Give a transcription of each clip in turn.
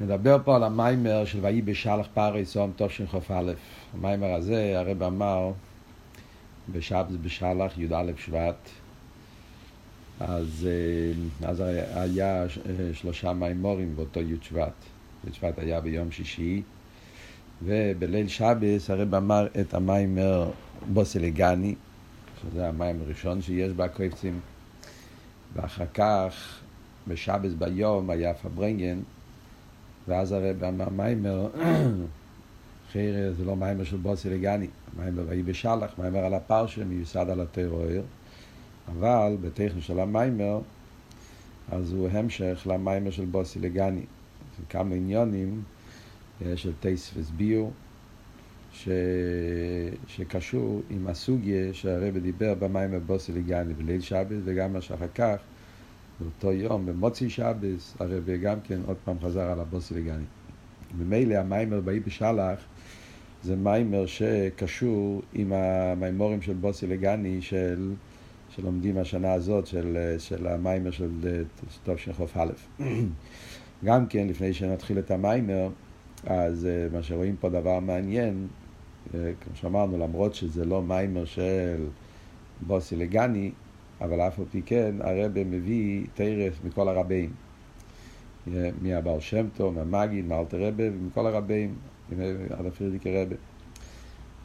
נדבר פה על המיימר של ויהי בשלח פארי סום תשכ"א. המיימר הזה הרב אמר בשבת בשלח י"א שבט. אז, אה, אז היה אה, שלושה מיימורים באותו י' שבט. י' שבט היה ביום שישי, ובליל שבס הרב אמר את המיימר בוסלגני, שזה המיימר הראשון שיש בקריפצים, ואחר כך בשבס ביום היה פברנגן, ואז הרב אמר מיימר, חייר זה לא מיימר של בוסי לגני, מיימר ויהי בשלח, מיימר על הפרשה מיוסד על הטרור, אבל בטכן של המיימר, אז הוא המשך למיימר של בוסי לגני. כמה עניונים של טייס וסביור, ש... שקשור עם הסוגיה שהרב דיבר במיימר בוסי לגני בליל שבת, וגם מה שאחר כך באותו יום, במוצי שבס, הרב גם כן עוד פעם חזר על הבוסי לגני. ממילא המיימר באי בשלח זה מיימר שקשור עם המיימורים של בוסי לגני של, שלומדים השנה הזאת, של, של המיימר של טוב של חוף א'. גם כן, לפני שנתחיל את המיימר, אז מה שרואים פה דבר מעניין, כמו שאמרנו, למרות שזה לא מיימר של בוסי לגני, אבל אף על פי כן הרבה מביא תרס מכל הרבים. מהבעל שם טוב, מהמגיד, מאלתר רבה ומכל הרבים, עד הפרידיקי רבה.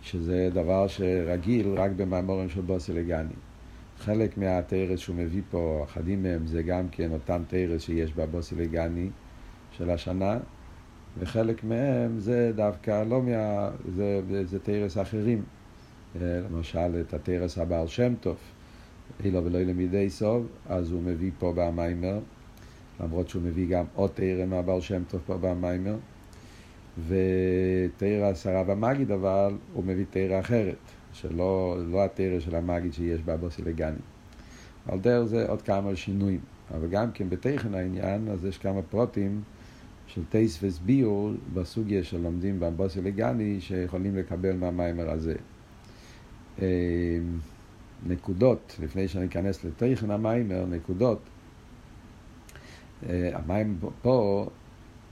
שזה דבר שרגיל רק במאמורים של בוסי לגני. חלק מהתרס שהוא מביא פה, אחדים מהם זה גם כן אותם תרס שיש בבוסי לגני של השנה, וחלק מהם זה דווקא לא מה... זה, זה תרס אחרים. למשל את התרס הבעל שם טוב. אילו ולא למידי סוב, אז הוא מביא פה במיימר, למרות שהוא מביא גם עוד תרא מהבעל שם טוב פה במיימר, ותרא עשרה במגיד, אבל הוא מביא תרא אחרת, שלא לא התרא של המגיד שיש בבוסי לגני. על דרך זה עוד כמה שינויים, אבל גם כן בתכן העניין, אז יש כמה פרוטים של טייס וסביור בסוגיה שלומדים בבוסי לגני, שיכולים לקבל מהמיימר הזה. נקודות, לפני שאני אכנס לתכן המיימר, נקודות. המים פה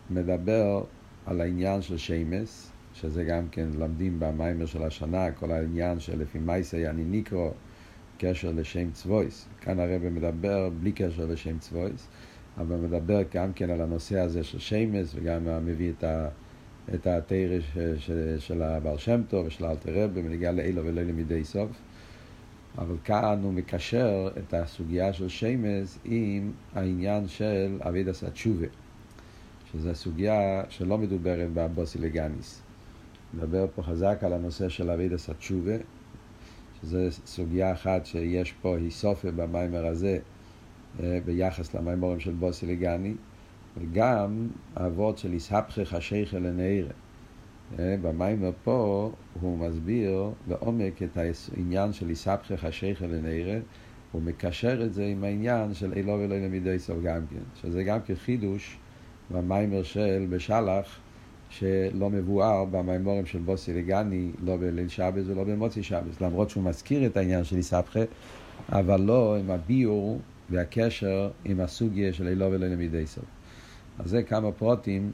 מדבר על העניין של שמס, שזה גם כן למדים במיימר של השנה, כל העניין של לפי מייסי אני ניקרו, קשר לשם צבויס. כאן הרב מדבר בלי קשר לשם צבויס, אבל מדבר גם כן על הנושא הזה של שמס, וגם מביא את ה... את התרא של הבעל שם טוב ושל אלתר רבי, ונגיע לאילו ולא למידי סוף. אבל כאן הוא מקשר את הסוגיה של שמס עם העניין של אבידס התשובה, שזו סוגיה שלא מדוברת בבוסי לגניס. מדבר פה חזק על הנושא של אבידס התשובה, שזו סוגיה אחת שיש פה היסופה במיימר הזה ביחס למיימורים של בוסי לגני, וגם האבות של איסהפכך השייכה לנעירה. במיימר פה הוא מסביר לעומק את העניין של איסבכך השייכה לנעירה, הוא מקשר את זה עם העניין של אילו ולא למידי סוף גם כן, שזה גם כחידוש במיימר של בשלח, שלא מבואר במיימורים של בוסי לגני, לא בליל שבס ולא במוצי שבס, למרות שהוא מזכיר את העניין של איסבכה, אבל לא עם הביור והקשר עם הסוגיה של אילו ולא למידי סוף. אז זה כמה פרוטים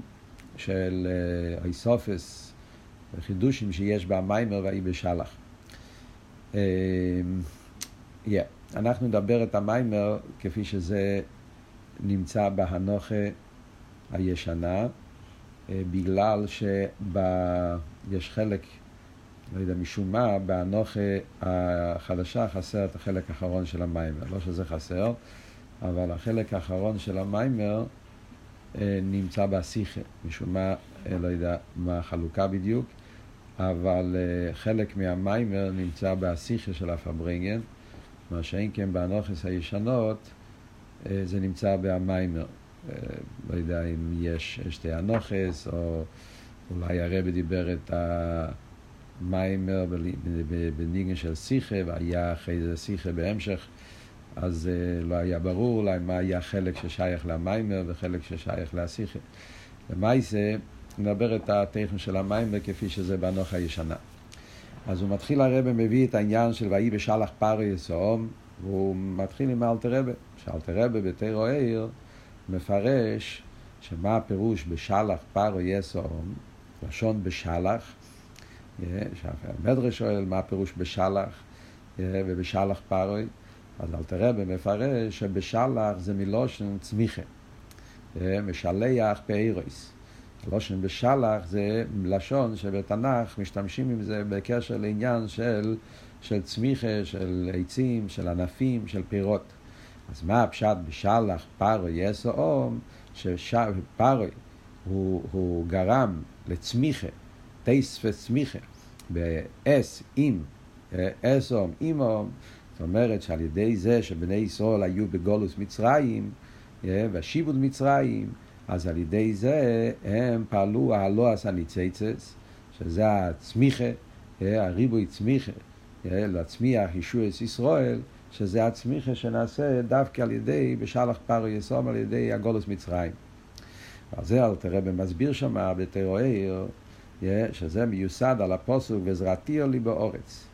של האיסופס, חידושים שיש במיימר והאי בשלח. Yeah. אנחנו נדבר את המיימר כפי שזה נמצא בהנוכה הישנה, בגלל שיש חלק, לא יודע משום מה, בהנוכה החדשה חסר את החלק האחרון של המיימר. לא שזה חסר, אבל החלק האחרון של המיימר נמצא בשיחה, משום מה, לא יודע מה החלוקה בדיוק, אבל חלק מהמיימר נמצא בשיחה של הפברנגן, מה שאין כן באנוכס הישנות, זה נמצא במיימר. לא יודע אם יש שתי אנוכס, או אולי הרבי דיבר את המיימר בניגן של שיחה, והיה אחרי זה שיחה בהמשך. אז לא היה ברור אולי מה היה חלק ששייך למיימר וחלק ששייך להשיחה. למעשה, נדבר את הטכן של המיימר כפי שזה בנוח הישנה. אז הוא מתחיל הרבה מביא את העניין של ויהי בשלח פרי יסום, והוא מתחיל עם אלתר רבה, שאלתר רבה בתירו עיר מפרש שמה הפירוש בשלח פרו יסום, לשון בשלח, המדרש שואל מה הפירוש בשלח ובשלח פרוי, אז אל תראה במפרש שבשלח זה מלושן צמיחה, משלח פאירויס. לושן בשלח זה לשון שבתנ"ך משתמשים עם זה בקשר לעניין של, של צמיחה, של עצים, של ענפים, של פירות. אז מה הפשט בשלח פרוי יסו אום? שפרוי הוא, הוא גרם לצמיחה, טייס וצמיחה, באס, עם, אס אום, עם אום, זאת אומרת שעל ידי זה שבני ישראל היו בגולוס מצרים, והשיבוד מצרים, אז על ידי זה הם פעלו הלועס הניציצס, שזה הצמיחה, הריבוי צמיחה, להצמיח ישועס ישראל, שזה הצמיחה שנעשה דווקא על ידי, בשלח פרו יסום, על ידי הגולוס מצרים. על זה אל תראה במסביר שמה בתרוער, שזה מיוסד על הפוסוק וזרעתי לי באורץ.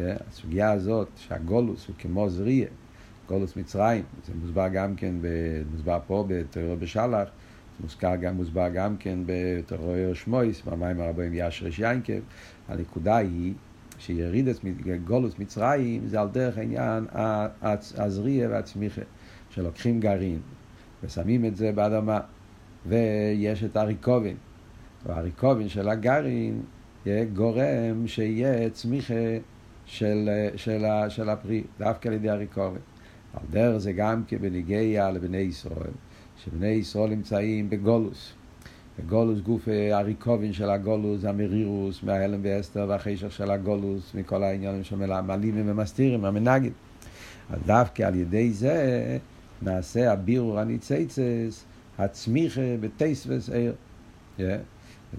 הסוגיה הזאת שהגולוס הוא כמו זריה, גולוס מצרים, זה מוסבר גם כן, מוסבר פה בתרוער בשלח, מוזכר גם, מוסבר גם כן בתרוער שמויס, במים הרבים ישרש יינקב. הנקודה היא שירידת גולוס מצרים זה על דרך העניין הזריה והצמיחה, שלוקחים גרעין ושמים את זה באדמה, ויש את הריקובין, והריקובין של הגרעין גורם שיהיה צמיחה של, של, של הפרי, דווקא על ידי הריקובין. על דרך זה גם כבניגיה לבני ישראל, שבני ישראל נמצאים בגולוס. גולוס גוף הריקובין של הגולוס, המרירוס, מההלם ואסתר והחשך של הגולוס, מכל העניינים שמעלים ומסתירים, המנגד. אז דווקא על ידי זה נעשה הבירור הניציצס, הצמיחה בטייס עיר.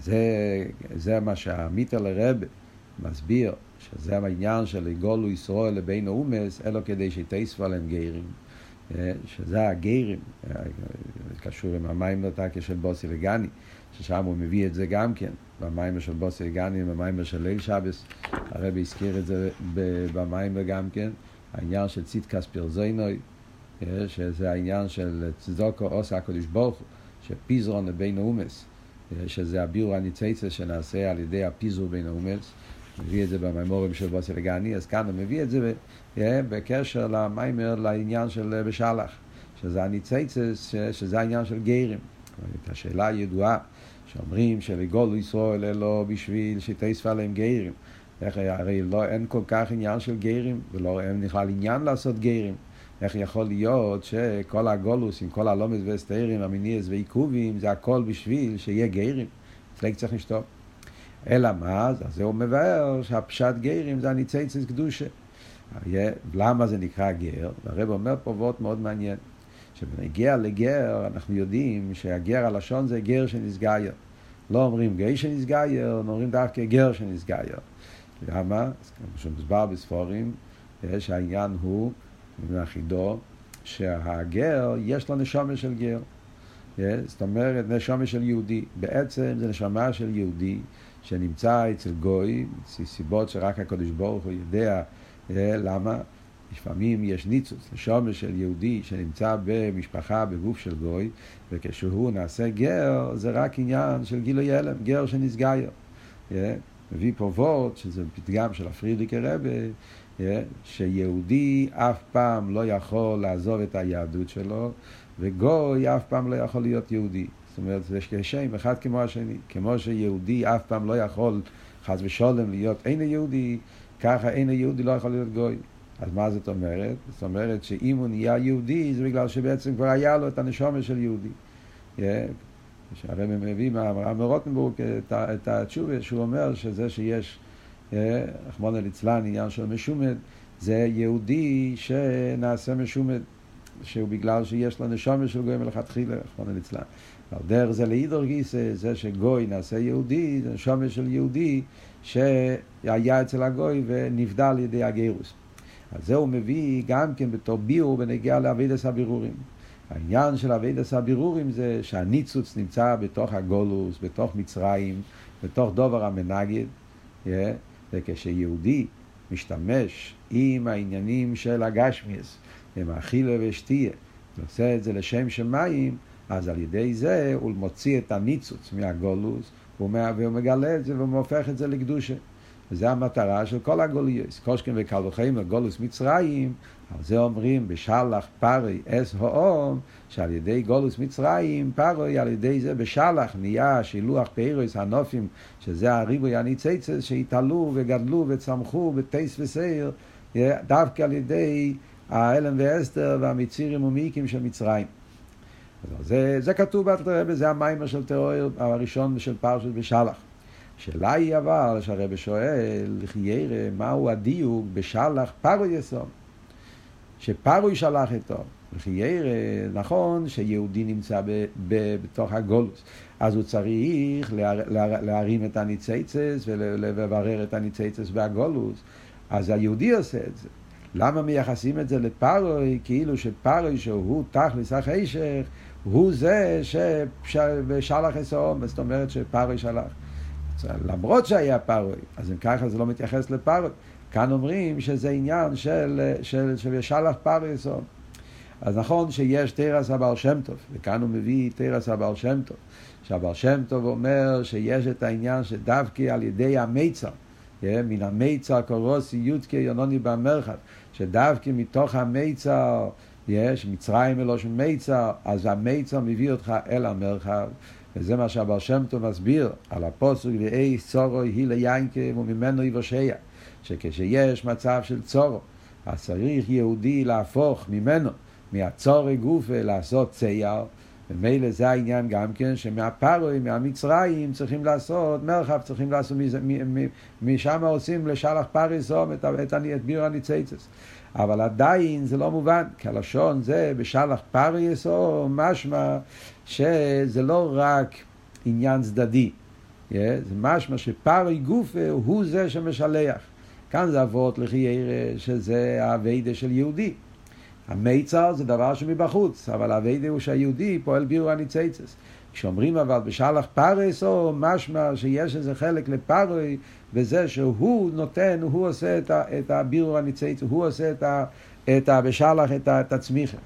זה, זה מה שהמיטר לרב מסביר, שזה העניין של גולו ישראל לבין האומס, אלו כדי שתייספו עליהם גיירים. שזה הגיירים, קשור עם המים נותקה של בוסי וגני, ששם הוא מביא את זה גם כן, במים של בוסי וגני, במים של ליל שבס, הרבי הזכיר את זה במים גם כן, העניין של ציטקס פרזוינוי, שזה העניין של צדוקו עושה הקדוש ברוך הוא, שפיזרון לבין האומס, שזה הביאור הניציצה שנעשה על ידי הפיזור בין האומס, מביא את זה במימורים של בוסי וגני, אז כאן הוא מביא את זה בקשר למיימר לעניין של בשלח, שזה הניציצס, שזה העניין של גיירים. את השאלה הידועה, שאומרים שלגול ישראל אלו בשביל שתספה להם גיירים. איך, הרי לא, אין כל כך עניין של גיירים, ולא אין בכלל עניין לעשות גיירים. איך יכול להיות שכל הגולוס עם כל הלומס והסתרים, המיניאס ועיכובים, זה הכל בשביל שיהיה גיירים? פלג צריך לשתוק. אלא מה? אז זה הוא מבאר שהפשט גיירים זה הניציצס קדושה. למה זה נקרא גר? והרב אומר פה וורט מאוד מעניין. כשבנגיע לגר, אנחנו יודעים שהגר הלשון זה גר שנסגייר. לא אומרים גי שנסגייר, אומרים דווקא גר שנסגייר. למה? אז כמו שמוסבר בספורים, שהעניין הוא, מהחידו, שהגר יש לו נשומה של גר. זאת אומרת, נשומה של יהודי. בעצם זה נשמה של יהודי שנמצא אצל גוי, סיבות שרק הקדוש ברוך הוא יודע למה. לפעמים יש ניצוץ, נשומה של יהודי שנמצא במשפחה, בגוף של גוי, וכשהוא נעשה גר, זה רק עניין של גילוי הלם, גר שנסגייר. מביא פה וורט, שזה פתגם של הפרידיקי רבה, שיהודי אף פעם לא יכול לעזוב את היהדות שלו, וגוי אף פעם לא יכול להיות יהודי. זאת אומרת, זה כשם אחד כמו השני. כמו שיהודי אף פעם לא יכול, חס ושלום, להיות אין יהודי, ככה אין היהודי לא יכול להיות גוי. אז מה זאת אומרת? זאת אומרת שאם הוא נהיה יהודי זה בגלל שבעצם כבר היה לו את הנשומה של יהודי. שהרב מביא מהרב מרוטנבורג את התשובה שהוא אומר שזה שיש, רחמנא ליצלן, עניין של משומד, זה יהודי שנעשה משומד, שהוא בגלל שיש לו נשומה של גוי מלכתחילה, רחמנא ליצלן. על דרך זה להידור גיסא, זה שגוי נעשה יהודי, זה נשומה של יהודי שהיה אצל הגוי ונבדל על ידי הגירוס. אז זה הוא מביא גם כן בתור ביור בנגיע לאבידס הבירורים. העניין של אבידס הבירורים זה שהניצוץ נמצא בתוך הגולוס, בתוך מצרים, בתוך דובר המנגד, yeah, וכשיהודי משתמש עם העניינים של הגשמיאס, עם האכילה ושתייה, ועושה את זה לשם שמיים, אז על ידי זה הוא מוציא את הניצוץ מהגולוס, והוא מגלה את זה והופך את זה לקדושה. וזו המטרה של כל הגוליות. קושקין וקל וחיים לגולוס מצרים, על זה אומרים בשלח פרי אס הואום, שעל ידי גולוס מצרים, פרי על ידי זה בשלח נהיה שילוח פיירוס הנופים, שזה הריבוי הניציצס שהתעלו וגדלו וצמחו בטייס וסייר, דווקא על ידי האלם ואסתר והמצרים ומיקים של מצרים. זה, זה כתוב באלתר זה המיימר של טרור הראשון של פרשת בשלח. השאלה היא אבל, שהרבא שואל, לחיירא, מהו הדיוק בשלח פרו יסום? שפרו שלח איתו. לחיירא, נכון שיהודי נמצא ב, ב, בתוך הגולוס, אז הוא צריך להר, להר, להרים את הניציצס ולברר את הניציצס והגולוס, אז היהודי עושה את זה. למה מייחסים את זה לפרוי, כאילו שפרוי שהוא תכלס החשך, הוא זה ששלח אסום, זאת אומרת שפרוי שלח. למרות שהיה פרוי, אז אם ככה זה לא מתייחס לפרוי. כאן אומרים שזה עניין של, של, של ישלח פרוי אסום. אז נכון שיש תרס הבעל שם טוב, וכאן הוא מביא תרס הבעל שם טוב, שהבעל שם טוב אומר שיש את העניין שדווקא על ידי המיצר, מן המיצר קורוסי יודקי יונוני במרחב, שדווקא מתוך המיצר יש מצרים מלושן מיצר, אז המיצר מביא אותך אל המרחב, וזה מה שהבר שם טוב מסביר על הפוסק ואי צורו היא ליינקה וממנו יבושע, שכשיש מצב של צורו, אז צריך יהודי להפוך ממנו, מהצורי גופה לעשות צייר, ומילא זה העניין גם כן, שמהפרוי, מהמצרים, צריכים לעשות מרחב, צריכים לעשות, משם עושים לשלח פריסום את, את, את ביר הניציצס. אבל עדיין זה לא מובן, כי הלשון זה בשלח פריס או משמע שזה לא רק עניין צדדי, yeah, זה משמע שפרי גופה הוא זה שמשלח. כאן זה אבות לחיירה שזה האביידה של יהודי. המיצר זה דבר שמבחוץ, אבל האביידה הוא שהיהודי פועל בירו הניציצס. כשאומרים אבל בשלח פרס או משמע שיש איזה חלק לפרוי בזה שהוא נותן, הוא עושה את, הבירו הניצייץ, הוא עושה את, ה, את ה, את, ה, את הצמיחה.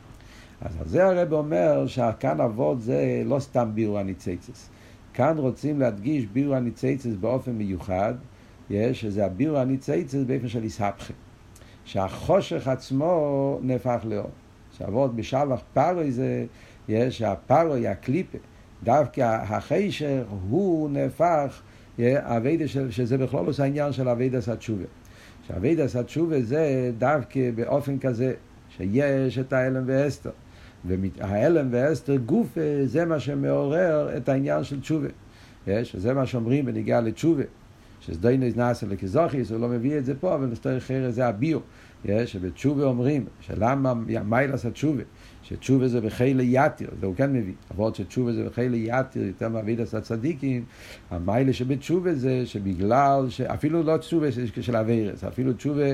אז על זה הרב אומר שכאן אבות זה לא סתם בירו הניצייצס. כאן רוצים להדגיש בירו הניצייצס באופן מיוחד, יש, שזה הבירו הניצייצס באופן של איסהפכם. שהחושך עצמו נהפך לאור. שאבות בשלח פרוי זה, יש, שהפרוי, הקליפה, דווקא החשך הוא נהפך אביידה שזה בכלול עושה העניין של אביידה סתשובה. שאביידה סתשובה זה דווקא באופן כזה שיש את ההלם ואסתר. וההלם ואסתר גוף זה מה שמעורר את העניין של תשובה. יש, זה מה שאומרים בניגיע לתשובה. שסדוינוס נעשה לכזוכיס, הוא לא מביא את זה פה, אבל נסתר אחר זה הביו. יש, שבתשובה אומרים, שלמה מיילס התשובה. שתשובה זה בחילה יתיר, זה הוא כן מביא, למרות שתשובה זה בחילה יתיר יותר מאבידס הצדיקים, המיילה שבתשובה זה שבגלל, אפילו לא תשובה של אבירס, אפילו תשובה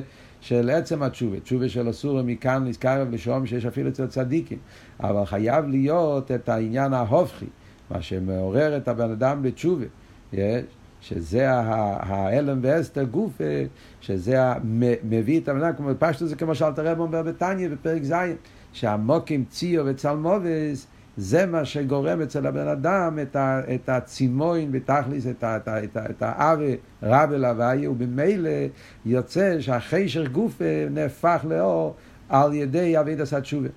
של עצם התשובה, תשובה של אסור מכאן נזכר ושום שיש אפילו אצל צדיקים, אבל חייב להיות את העניין ההופכי, מה שמעורר את הבן אדם לתשובה, שזה ההלם ואסתר גוף, שזה מביא את אדם, כמו פשטו זה כמו שאלת הרב אומר בתניא בפרק ז', שהמוקים ציו וצלמובס זה מה שגורם אצל הבן אדם את, ה, את הצימוין בתכליס, את, ה, רב אל הוויה, ובמילא יוצא שהחשר גוף נהפך לאור על ידי אביד עשה תשובה.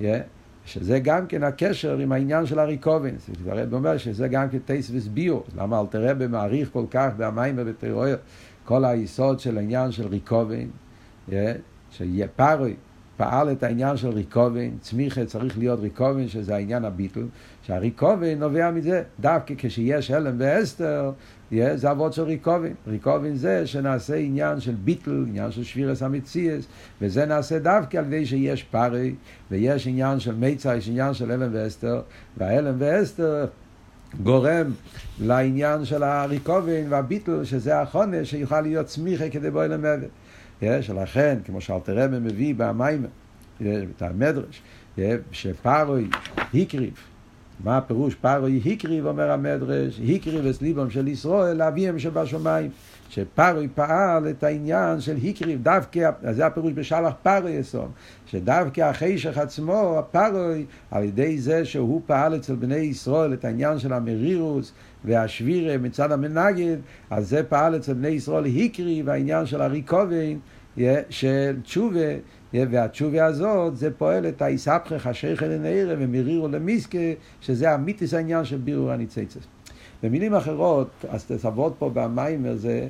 Yeah. שזה גם כן הקשר עם העניין של הריקובן. הרב אומר שזה גם כן טייס וסביו. למה אל תראה במעריך כל כך במים ובטרור כל היסוד של העניין של ריקובן, yeah. שיהיה פרוי. פעל את העניין של ריקובן, צמיחה צריך להיות ריקובן, שזה העניין הביטל, שהריקובן נובע מזה, דווקא כשיש הלם ואסתר, זה אבות של ריקובן. ריקובן זה שנעשה עניין של ביטל, עניין של שבירס המציאס, וזה נעשה דווקא על ידי שיש פרי, ויש עניין של מיצה, יש עניין של הלם ואסתר, וההלם ואסתר גורם לעניין של הריקובן והביטל, שזה החונש שיוכל להיות צמיחה כדי בוא למוות. שלכן, כמו שאלתרמן מביא במים, את המדרש, שפרוי הקריב מה הפירוש פרוי הקריב, אומר המדרש, הקריב את ליבם של ישראל לאביהם שבשמיים. שפרוי פעל את העניין של הקריב, דווקא, זה הפירוש בשלח פרוי יסום, שדווקא החשך עצמו, הפרוי, על ידי זה שהוא פעל אצל בני ישראל את העניין של המרירוס והשבירה מצד המנגד, אז זה פעל אצל בני ישראל הקריב, העניין של הריקובן, של תשובה. והתשובה הזאת, זה פועל את האיסבכך השייך אל נעירה ומרירו למיסקה, שזה המיתיס העניין של בירור הניציצס. במילים אחרות, אז תסבות פה במים הזה,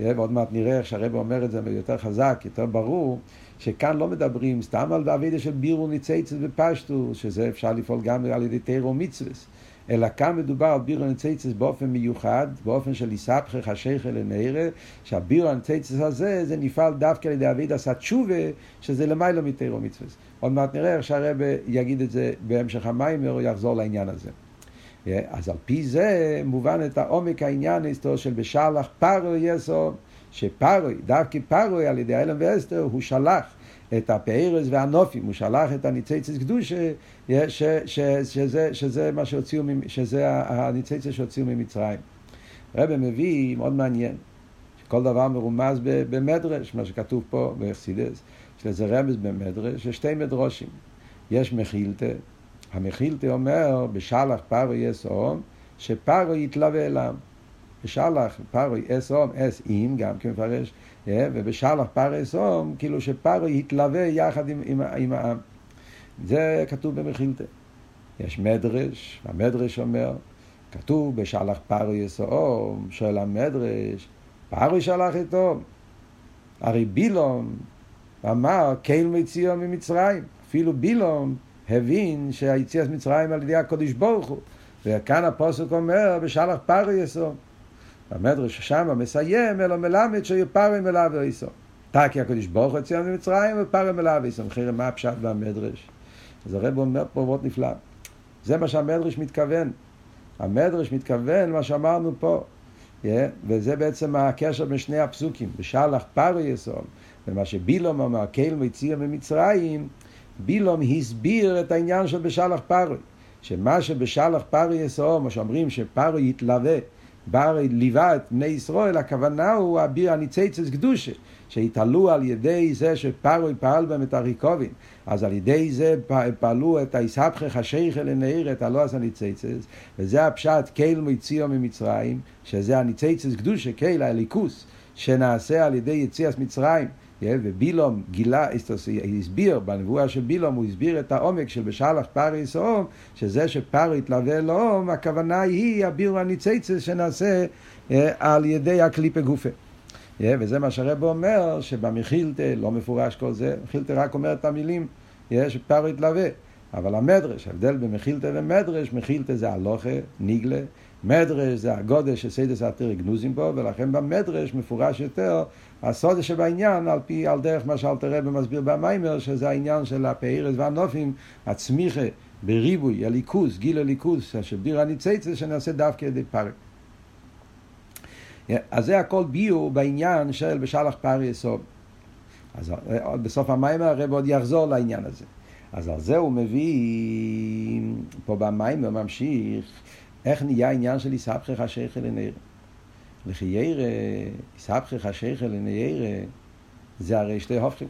ועוד מעט נראה איך שהרב אומר את זה יותר חזק, יותר ברור, שכאן לא מדברים סתם על אבידה של בירור ניציצס בפשטו, שזה אפשר לפעול גם על ידי תירו מצווס. אלא כאן מדובר על בירו נציצס באופן מיוחד, באופן של איסבכך השייכל לנערה, שהבירו הנציצס הזה, זה נפעל דווקא על ידי אביד עשה תשובה, שזה למיילו מתירו מצווה. עוד מעט נראה איך שהרבא יגיד את זה בהמשך המים, או יחזור לעניין הזה. אז על פי זה מובן את העומק העניין אסתו של בשלח פרו יסו, שפרוי, דווקא פרוי על ידי אלם ואסתר, הוא שלח את הפארס והנופים, הוא שלח את הניציצס קדושה, שזה, שזה מה שהוציאו, שזה הניציצס שהוציאו ממצרים. רבי מביא, מאוד מעניין, שכל דבר מרומז במדרש, מה שכתוב פה באכסידס, שזה רמז במדרש, יש שתי מדרושים. יש מחילתא, המחילתא אומר, בשלח פרו יסום, שפרו יתלווה אליו. בשלח פרו אסום, אס אם, גם כן מפרש, אה, ובשלח פרו אסום, כאילו שפרו יתלווה יחד עם, עם, עם העם. זה כתוב במחילתא. יש מדרש, המדרש אומר, כתוב בשלח פרו יסום, שואל המדרש, פרו שלח איתו. הרי בילום אמר, קהיל מציאו ממצרים. אפילו בילום הבין שהיציאת מצרים על ידי הקודש ברוך הוא. וכאן הפוסק אומר, בשלח פרו יסום. המדרש שם מסיים, אלא מלמד שיפרו מלאו איסו. תקי הקדוש ברוך הוא יציאה ממצרים ופרו מלאו איסו. אחרי מה הפשט במדרש? אז הרב אומר פה מאוד נפלא. זה מה שהמדרש מתכוון. המדרש מתכוון מה שאמרנו פה. Yeah, וזה בעצם הקשר בין שני הפסוקים. בשלח פרו יסום, ומה שבילום אמר, קהל מציע ממצרים, בילום הסביר את העניין של בשלח פרו. שמה שבשלח פרו יסום, מה שאומרים שפרו יתלווה בר ליווה את בני ישראל, הכוונה הוא אביר הניציצס קדושה, שהתעלו על ידי זה שפרוי פעל בהם את הריקובים, אז על ידי זה פעלו את היסבכך השייכל לנעיר את הלועס הניציצס, וזה הפשט קייל מציאו ממצרים, שזה הניציצס קדושה, קייל הליכוס, שנעשה על ידי יציאת מצרים. ובילום גילה, הסביר, בנבואה של בילום הוא הסביר את העומק של בשלח פרי סאום, שזה שפרי יתלווה לאום, הכוונה היא הבירו הניציצס שנעשה אה, על ידי הקליפה גופה. וזה מה שהרב אומר, שבמחילתא לא מפורש כל זה, מחילתא רק אומר את המילים, שפרי יתלווה. אבל המדרש, ההבדל בין מחילתא ומדרש, מחילתא זה הלוכה, ניגלה, מדרש זה הגודש של סיידס עתיר גנוזים בו, ולכן במדרש מפורש יותר הסוד שבעניין, על פי, על דרך מה שאלתר רבי מסביר במיימר, שזה העניין של הפארס והנופים, הצמיחה בריבוי, הליכוז, גיל הליכוז, שביר הניציצה שנעשה דווקא ידי פרק. אז זה הכל ביור בעניין של בשלח פרי יסוד. אז בסוף המיימר הרב עוד יחזור לעניין הזה. אז על זה הוא מביא, פה במיימר ממשיך, איך נהיה העניין של יסבכך השכל לנער. לחיירא, יסבכך השכל לניירא, זה הרי שתי הופכים.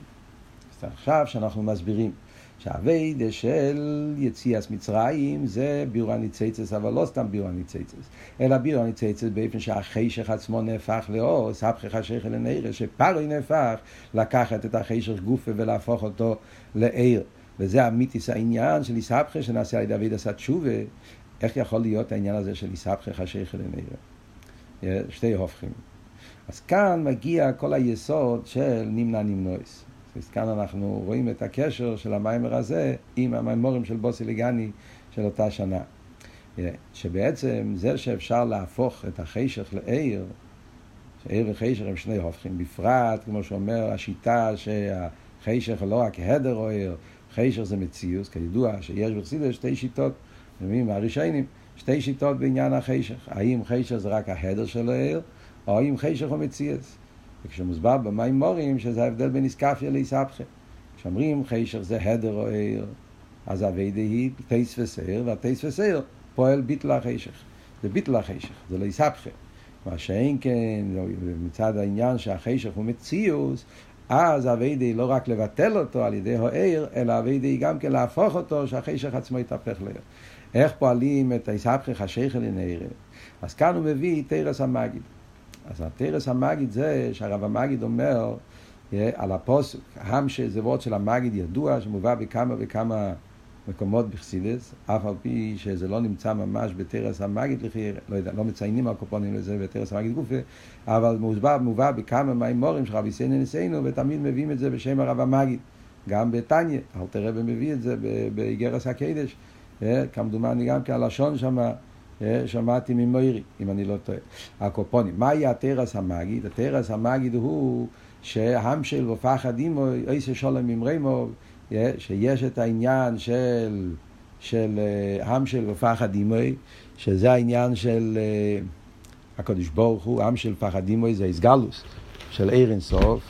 אז עכשיו שאנחנו מסבירים שהאביידה של יציאת מצרים זה בירו הניציצס, אבל לא סתם בירו הניציצס, אלא בירו הניציצס באופן שהחשך עצמו נהפך לאור, סבכך השכל לניירא, שפרוי נהפך לקחת את החשך גופה ולהפוך אותו לעיר. וזה אמיתיס העניין של יסבכה שנעשה על ידי אביד עשה תשובה, איך יכול להיות העניין הזה של יסבכה חשיכה לנראה? שתי הופכים. אז כאן מגיע כל היסוד של נמנע נמנועס. אז כאן אנחנו רואים את הקשר של המיימר הזה עם המיימורים של בוסי לגני של אותה שנה. שבעצם זה שאפשר להפוך את החשך לעיר, שעיר וחשך הם שני הופכים, בפרט, כמו שאומר השיטה שהחשך לא רק הדר או עיר, חשך זה מציאוס, כידוע שיש בחסידות שתי שיטות, הראשונים, שתי שיטות בעניין החשך. האם חשך זה רק ההדר של העיר, או האם חשך הוא מציאוס. וכשמוסבר במים מורים, שזה ההבדל בין איסקפיה לאיסבכה. כשאומרים חשך זה הדר או עיר, אז הווידה היא טייס וסעיר, והטייס וסעיר פועל ביטל החשך. זה ביטל החשך, זה לא יסבכה. מה שאין כן, מצד העניין שהחשך הוא מציאוס, אז אביידי היא לא רק לבטל אותו על ידי העיר, אלא אביידי היא גם כן להפוך אותו, שהחשך עצמו יתהפך לעיר. איך פועלים את היסבכך השכל לנעיר? אז כאן הוא מביא תרס המגיד. אז התרס המגיד זה שהרב המגיד אומר על הפוסק, המשה זה וורד של המגיד ידוע, שמובא בכמה וכמה מקומות בחסידס, אף על פי שזה לא נמצא ממש בתרס המגיד, לכי, לא יודע, לא מציינים הקופונים לזה בתרס המגיד גופה, אבל מובא, מובא בכמה מהאמורים של רבי סיינו ניסינו, ותמיד מביאים את זה בשם הרב המגיד. גם בתניא, אל תראה ומביא את זה באיגרס הקדש, אה, כמדומני גם כן הלשון שמה. אה, שמעתי ממוירי, אם אני לא טועה. הקופונים. מהי התרס המגיד? התרס המגיד הוא שהמשל ופחד אימו, איסה שולם ממרימו, שיש את העניין של, של אה, המשל ופחד אימוי, שזה העניין של אה, הקדוש ברוך הוא, המשל ופחד אימוי זה איסגלוס של עיר אינסוף,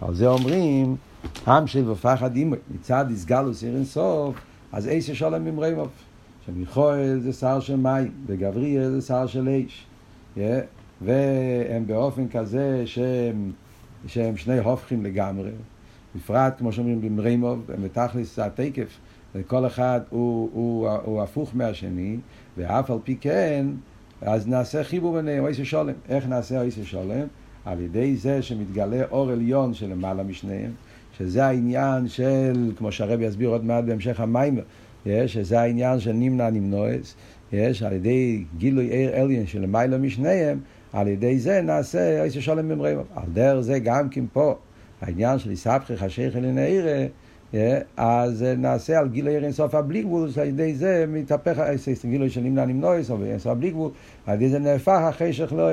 על זה אומרים המשל ופחד אימוי, מצד איסגלוס עיר אינסוף, אז איסה שולם ממרימו. שמיכואל זה שר של מים, וגבריאל זה שר של אש. Yeah. והם באופן כזה שהם, שהם שני הופכים לגמרי. בפרט, כמו שאומרים במרימוב, הם בתכלס התקף, וכל אחד הוא, הוא, הוא, הוא הפוך מהשני, ואף על פי כן, אז נעשה חיבור ביניהם, איזה שולם. איך נעשה איזה שולם? על ידי זה שמתגלה אור עליון שלמעלה משניהם, שזה העניין של, כמו שהרבי יסביר עוד מעט בהמשך המים, שזה העניין של נמנע נמנועס, יש, על ידי גילוי עיר אליין של למעלה משניהם, על ידי זה נעשה איזה שולם ממרימו. על דרך זה גם כן פה, העניין של יסבכי חשיך אלין העירה, אז נעשה על גילוי עיר אינסוף הבלי גבול, על ידי זה מתהפך, גילוי של נמנע נמנועס, או אינסוף הבלי גבול, על ידי זה נהפך החשך לא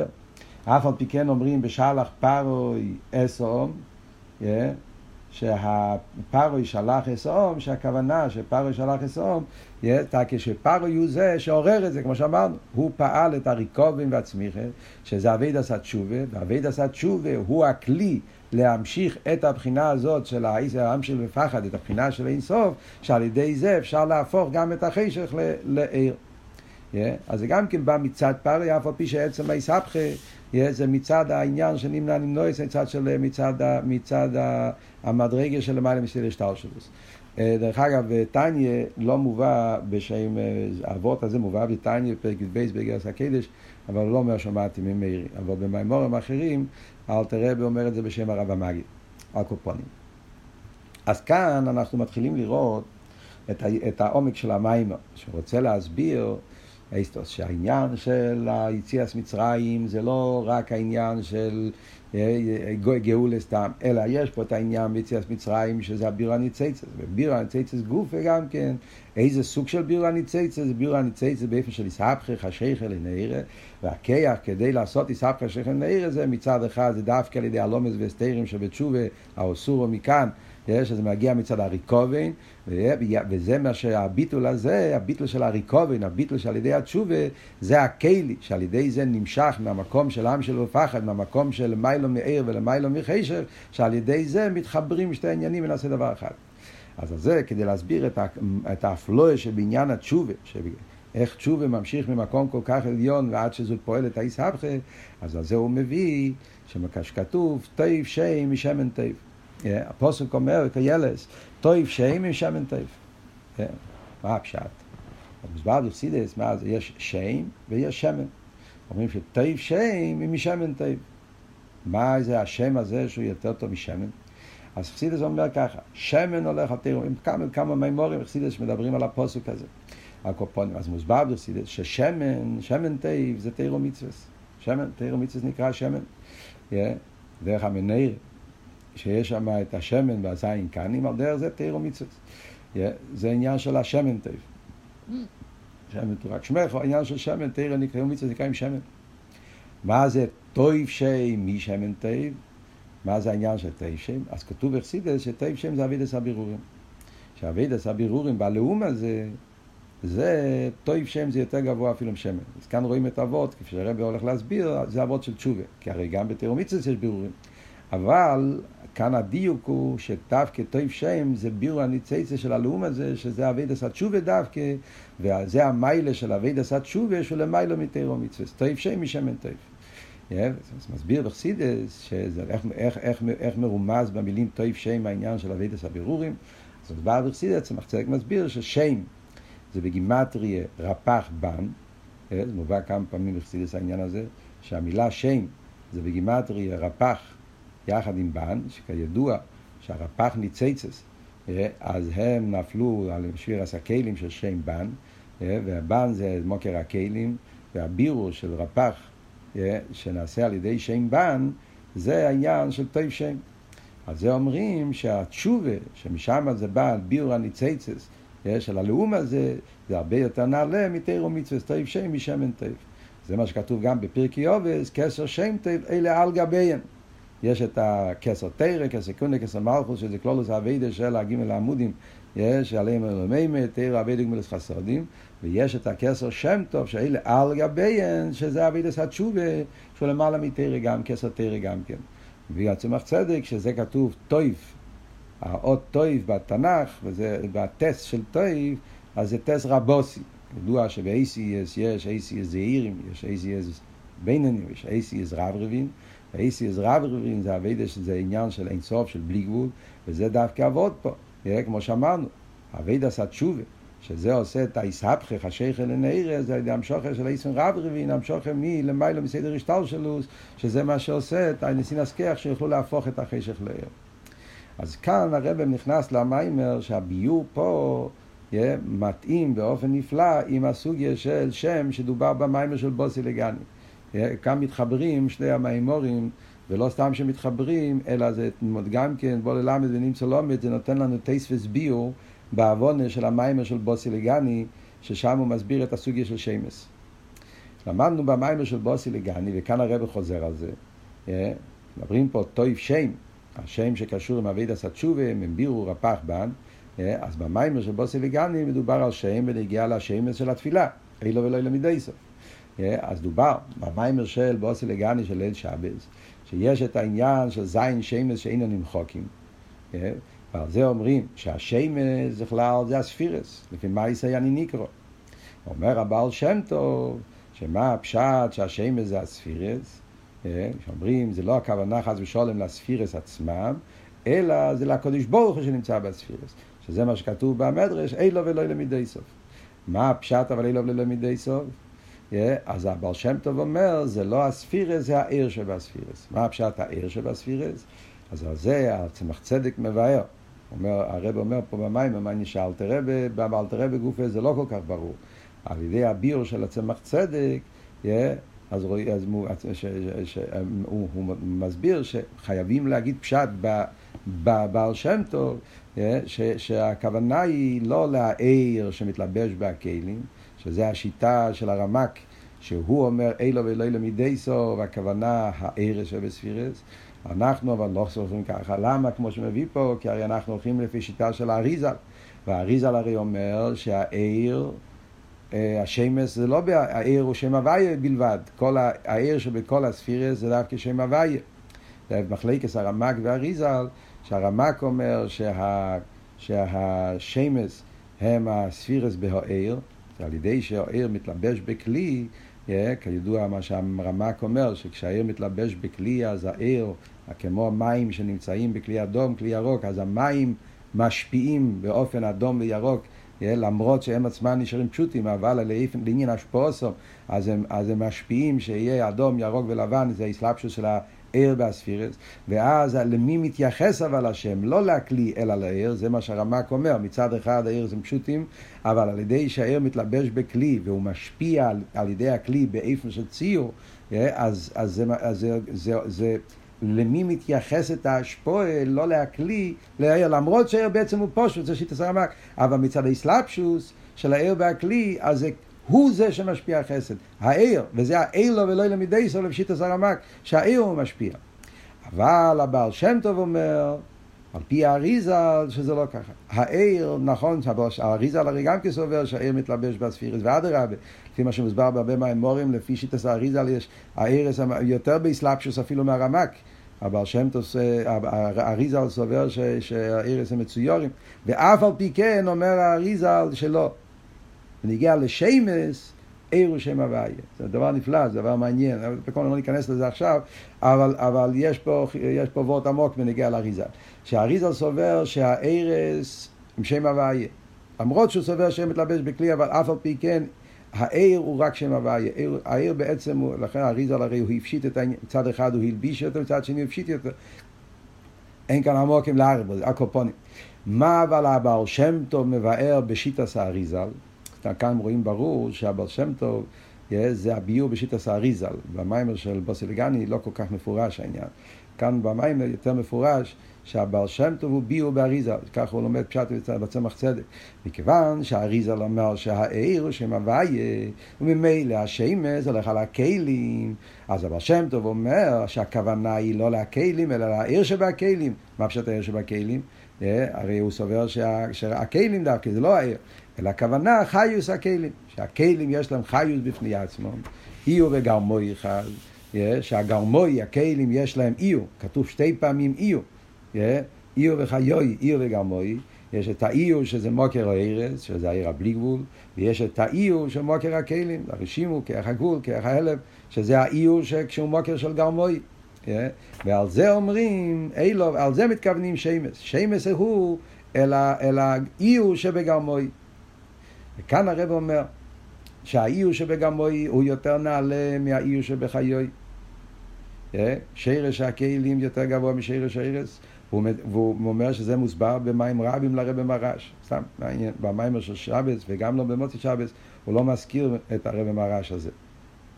אף על פי כן אומרים בשלח פרוי אסום, שהפרוי שלח אסום, שהכוונה שפרוי שלח אסום, כשפרוי הוא זה שעורר את זה, כמו שאמרנו, הוא פעל את הריקובים והצמיחה, שזה אבייד עשה תשובה, ואבייד עשה תשובה הוא הכלי להמשיך את הבחינה הזאת של העם של מפחד, את הבחינה של אינסוף, שעל ידי זה אפשר להפוך גם את החשך לעיר. אז זה גם כן בא מצד פרוי, אף על פי שעצם היסבכה זה מצד העניין של נמנע נמנוע, זה מצד של מצד, מצד המדרגה של למעלה מסדר שטלשלוס. אה, דרך אגב, טניה לא מובא בשם, אה, האבות הזה מובא בטניה בפרק י"ב בגרס הקדש, אבל לא אומר שמעתי ממאירי. אבל במימורים אחרים, אלתר רבי אומר את זה בשם הרב המגיד, הקופונים. אז כאן אנחנו מתחילים לראות את, את העומק של המיימר, שרוצה להסביר אסטוס, שהעניין של היציאס מצרים זה לא רק העניין של אה, אה, גאולה סתם, אלא יש פה את העניין ביציאס מצרים שזה הבירה ניציצס, ובירה ניציצס גוף וגם כן. איזה סוג של בירה ניציצס, זה בירה ניציצס באיפה של יסהפכך חשיכה לנעירה, והכיח כדי לעשות יסהפכך חשיכה לנעירה זה מצד אחד זה דווקא על ידי הלומס והסתירים שבתשובה האוסורו מכאן שזה מגיע מצד הריקובן, וזה מה שהביטול הזה, הביטול של הריקובן, הביטול שעל ידי התשובה, זה הכלי, שעל ידי זה נמשך מהמקום של עם שלו פחד, מהמקום של מיילו מעיר ולמיילו מחשב, שעל ידי זה מתחברים שתי עניינים ונעשה דבר אחד. אז זה כדי להסביר את, האפלואה שבעניין התשובה, איך תשובה ממשיך ממקום כל כך עליון ועד שזאת פועלת האיס הבכה, אז על זה הוא מביא, שכתוב, טוב שם משמן טוב. הפוסק אומר קהלת, טוב שם משמן טוב. מה הפשט? מוסבר בחסידות, מה זה? יש שם ויש שמן. אומרים שטוב שם משמן טוב. מה זה השם הזה שהוא יותר טוב משמן? אז חסידות אומר ככה, שמן הולך על תורה, עם כמה וכמה מאמרי חסידות מדברים על הפוסק הזה. הקופונים, אז מוסבר בחסידס ששמן, שמן טייב זה תירו מצווה. שמן, תירו מצווה נקרא שמן. דרך המנהיר, שיש שם את השמן והזין קנים, על דרך זה תירו מצווה. זה עניין של השמן טייב. שמן תורק שמך, העניין של שמן, תירו נקראו מצווה, נקרא עם שמן. מה זה טויב שם משמן טייב? מה זה העניין של טייב שם? אז כתוב אכסידס שטייב שם זה אבידס הבירורים. שאבידס הבירורים בלאום הזה, זה טויב שם זה יותר גבוה אפילו משמן. אז כאן רואים את אבות, כפי שהרבי הולך להסביר, זה אבות של תשובה. כי הרי גם בתירומיצס יש בירורים. אבל כאן הדיוק הוא שדווקא טוב שם זה בירו הניצייצה של הלאום הזה, שזה אבי דסת תשובה דווקא, וזה המיילה של אבי דסת תשובה שהוא למיילו מתירו מצווה. טוב שם משמן טוב. אז מסביר בחסידס איך, איך, איך, איך מרומז במילים טוב שם העניין של אבי דסת בירורים. אז מדבר בחסידס, צדק מסביר ששם זה בגימטריה רפ"ח בן, זה מובא כמה פעמים בחסידס העניין הזה, שהמילה שם זה בגימטריה רפ"ח יחד עם בן, שכידוע שהרפ"ח ניציצס, אז הם נפלו על שיר הסקלים של שם בן, והבן זה מוקר הכלים, והבירו של רפ"ח שנעשה על ידי שם בן, זה העניין של טוב שם. אז זה אומרים שהתשובה, שמשם זה בא על ביור הניציצס, של הלאום הזה, זה הרבה יותר נעלה מתירו מצווה טוב שם משמן טוב. זה מה שכתוב גם בפרקי עובס, כסר שם טוב, אלה על גביהם. יש את הכסר תרא, כסר קונה, כסר מלכוס, שזה כלולוס האביידה של הגימל העמודים, יש עליהם אלומימה, תרא אביידה גמלס חסודים, ויש את הכתר שם טוב, שעולה על גביהן, שזה עבודת התשובה, שהוא למעלה מתורה גם, כתר תורה גם כן. והצמח צדק, שזה כתוב טוב, האות טוב בתנ"ך, וזה בטי"ת של טוב, אז זה טי"ת רבתי. ידוע שב-ACS יש ACS זעירים, יש ACS בינונים, יש ACS רב רבים, ו-ACS רב רבים זה אביידה שזה עניין של אין סוף, של בלי גבול, וזה דווקא עבוד פה, יראה כמו שאמרנו, אביידה עשה תשובה, שזה עושה את היסהפכך, השייכל לנעירה, זה המשוכר של האיסון רב רבין, המשוכר מלמיילו מסדר השטל שלו, שזה מה שעושה את הניסין הסכח, שיוכלו להפוך את החשך לעיר. אז כאן הרב נכנס למיימר שהביור פה יהיה מתאים באופן נפלא עם הסוגיה של שם שדובר במיימר של בוסי לגני. כאן מתחברים שני המיימורים, ולא סתם שמתחברים, אלא זה גם כן, בוא ללמד ונמצא לומד, זה נותן לנו טייס וסביור בעוונה של המיימר של בוסי לגני, ששם הוא מסביר את הסוגיה של שמס. למדנו במיימר של בוסי לגני, וכאן הרב חוזר על זה, מדברים פה טויף שם, השם שקשור עם אבידע סתשובה, הם בירו רפ"ח בן, אז במיימר של בוסי לגני מדובר על שם ונגיע לשמס של התפילה, אילו ולא למידי סוף. אז דובר במיימר של בוסי לגני של ליל שבס, שיש את העניין של זין שמס שאינו נמחוקים. ועל זה אומרים שהשמש בכלל זה הספירס, לפי מה יסי אני נקרא. אומר הבעל שם טוב, שמה הפשט שהשמש זה הספירס, שאומרים זה לא הכוונה חס ושולם לספירס עצמם, אלא זה לקודש ברוך הוא שנמצא בספירס, שזה מה שכתוב במדרש, אילו ולא למידי סוף. מה הפשט אבל אילו ולא למידי סוף? אז הבעל שם טוב אומר, זה לא הספירס, זה העיר שבספירס. מה הפשט העיר שבספירס? אז על זה הצמח צדק מבאר. אומר, הרב אומר פה במים, מה נשאל תרבה, באלתרבה גופה זה לא כל כך ברור. על ידי הביור של הצמח צדק, אז, רואי, אז הוא, ש, ש, הוא, הוא מסביר שחייבים להגיד פשט בבעל שם טוב, ש, שהכוונה היא לא להעיר שמתלבש בהכלים, שזה השיטה של הרמק, שהוא אומר אילו ואלוהי למידי סוף, והכוונה הערש שבספירס, אנחנו אבל לא סופרים ככה. למה? כמו שמביא פה, כי הרי אנחנו הולכים לפי שיטה של האריזל. והאריזל הרי אומר שהעיר, השמש זה לא, העיר הוא שם הוויה בלבד. כל העיר שבכל הספירס זה דווקא שם הוויה. זה מחלקת הרמק והאריזל, שהרמק אומר שה, שהשמש הם הספירס בהעיר, על ידי שהעיר מתלבש בכלי, כידוע מה שהרמק אומר, שכשהעיר מתלבש בכלי אז העיר כמו מים שנמצאים בכלי אדום, כלי ירוק, אז המים משפיעים באופן אדום וירוק, למרות שהם עצמם נשארים פשוטים, אבל לעניין השפועסו, אז אז הם משפיעים שיהיה אדום, ירוק ולבן, זה האסלאפשוס של העיר והספירס, ואז למי מתייחס אבל השם, לא לכלי אלא לעיר, זה מה שהרמק אומר, מצד אחד העיר זה פשוטים, אבל על ידי שהעיר מתלבש בכלי והוא משפיע על, על ידי הכלי באיפן של ציור, אז, אז, זה, אז זה, זה, זה למי מתייחסת ההשפועה, לא להכלי, לעיר, למרות שהעיר בעצם הוא פושט, זה שיטה סרמק, אבל מצד האסלאפשוס של העיר והכלי, אז זה, הוא זה שמשפיע חסד. העיר, וזה העיר לו ולא למידי סוף לפשיטה סרמק, שהעיר הוא משפיע. אבל הבעל שם טוב אומר, על פי האריזה, שזה לא ככה. העיר, נכון, האריזה הרי גם כסובר שהעיר מתלבש בספירס, ואדרבה, לפי מה שמוסבר בהרבה מהאמורים, לפי שיטת האריזה, יש העיר יותר באסלאפשוס אפילו מהרמק. הבעל שם טוב, האריזל סובר שהאורות הם מצוירים, ואף על פי כן אומר האריזל שלא. בנוגע לשמות, אור שם הוויה. זה דבר נפלא, זה דבר מעניין, בכל לא ניכנס לזה עכשיו, אבל, אבל יש פה, יש פה וורט עמוק בנוגע לאריזל. שהאריזל סובר שהאורות עם שם הוויה. למרות שהוא סובר שהם מתלבש בכלי, אבל אף על פי כן, האור הוא רק שם הוויה. האור בעצם, הוא, לכן האריזל הרי הוא הפשיט את העניין, מצד אחד הוא הלביש אותו, מצד שני הוא הפשיט אותו. אין כאן עמוקים לערב, הקופונים. מה אבל הבעל שם טוב מבאר בשיטס האריזל? כאן רואים ברור שהבעל שם טוב זה הביור בשיטס האריזל. במיימר של בוסילגני לא כל כך מפורש העניין. כאן במיימר יותר מפורש שהבעל שם טוב הוא ביור באריזה, ככה הוא לומד פשט בצמח צדק. מכיוון שהאריזה אומר שהעיר הוא שם הוויה, וממילא השמש הולך על הכלים, אז הבעל שם טוב אומר שהכוונה היא לא לכלים, אלא לעיר שבכלים. מה פשוט העיר שבכלים? אה, הרי הוא סובר שה, שהכלים דווקא, זה לא העיר, אלא הכוונה חיוס הכלים, שהכלים יש להם חיוס בפני עצמם, איו וגרמוי אחד, שהגרמוי, הכלים יש להם איו, כתוב שתי פעמים איו, איו וחיוי, איו וגרמוי, יש את האיו שזה מוקר הארץ, שזה העיר הבלי גבול, ויש את האיו של מוקר הכלים, הרשימו, כרך הגבול, כרך ההלם, שזה האיו כשהוא מוקר של גרמוי. ועל זה אומרים, אילו, על זה מתכוונים שמס. שמס הוא אל האיו שבגרמוי. וכאן הרב אומר שהאיו שבגרמוי הוא יותר נעלה מהאיו שבחיוי. שרש הכלים יותר גבוה משרש הארץ. והוא אומר שזה מוסבר במים רבים לרבי מרש. סתם, מעניין, במים של שבס וגם לא במוצי שבס, הוא לא מזכיר את הרבי מרש הזה.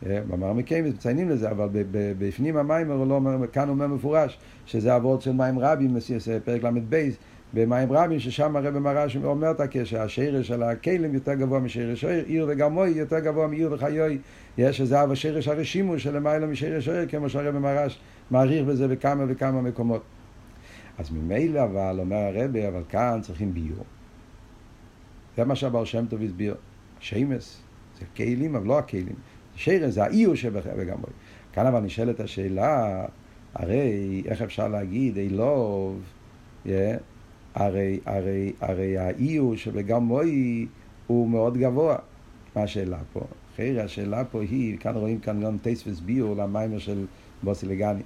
אה, במאמר מקיימס מציינים לזה, אבל בפנים המים הוא לא אומר, כאן הוא אומר מפורש, שזה אבות של מים רבים, פרק ל"ב, במים רבים, ששם הרבי מרש אומר את הקשר, השרש של הכלים יותר גבוה משרש עיר וגרמוי יותר גבוה מעיר וחיוי, יש איזה אב השרש הרשימו שלמעלה משרש עיר, כמו שהרבי מרש מעריך בזה בכמה וכמה מקומות. אז ממילא אבל, אומר הרבי, אבל כאן צריכים ביור. זה מה שהבר שם טוב הסביר. שמס, זה כלים, אבל לא הכלים. שרס זה האיור שבגמרי. כאן אבל נשאלת השאלה, הרי איך אפשר להגיד, אילוב, yeah, הרי, הרי, הרי האיור שבגמרי הוא מאוד גבוה. מה השאלה פה? אחרי השאלה פה היא, כאן רואים כאן גם טייס וסביור למיימר של בוסי לגני.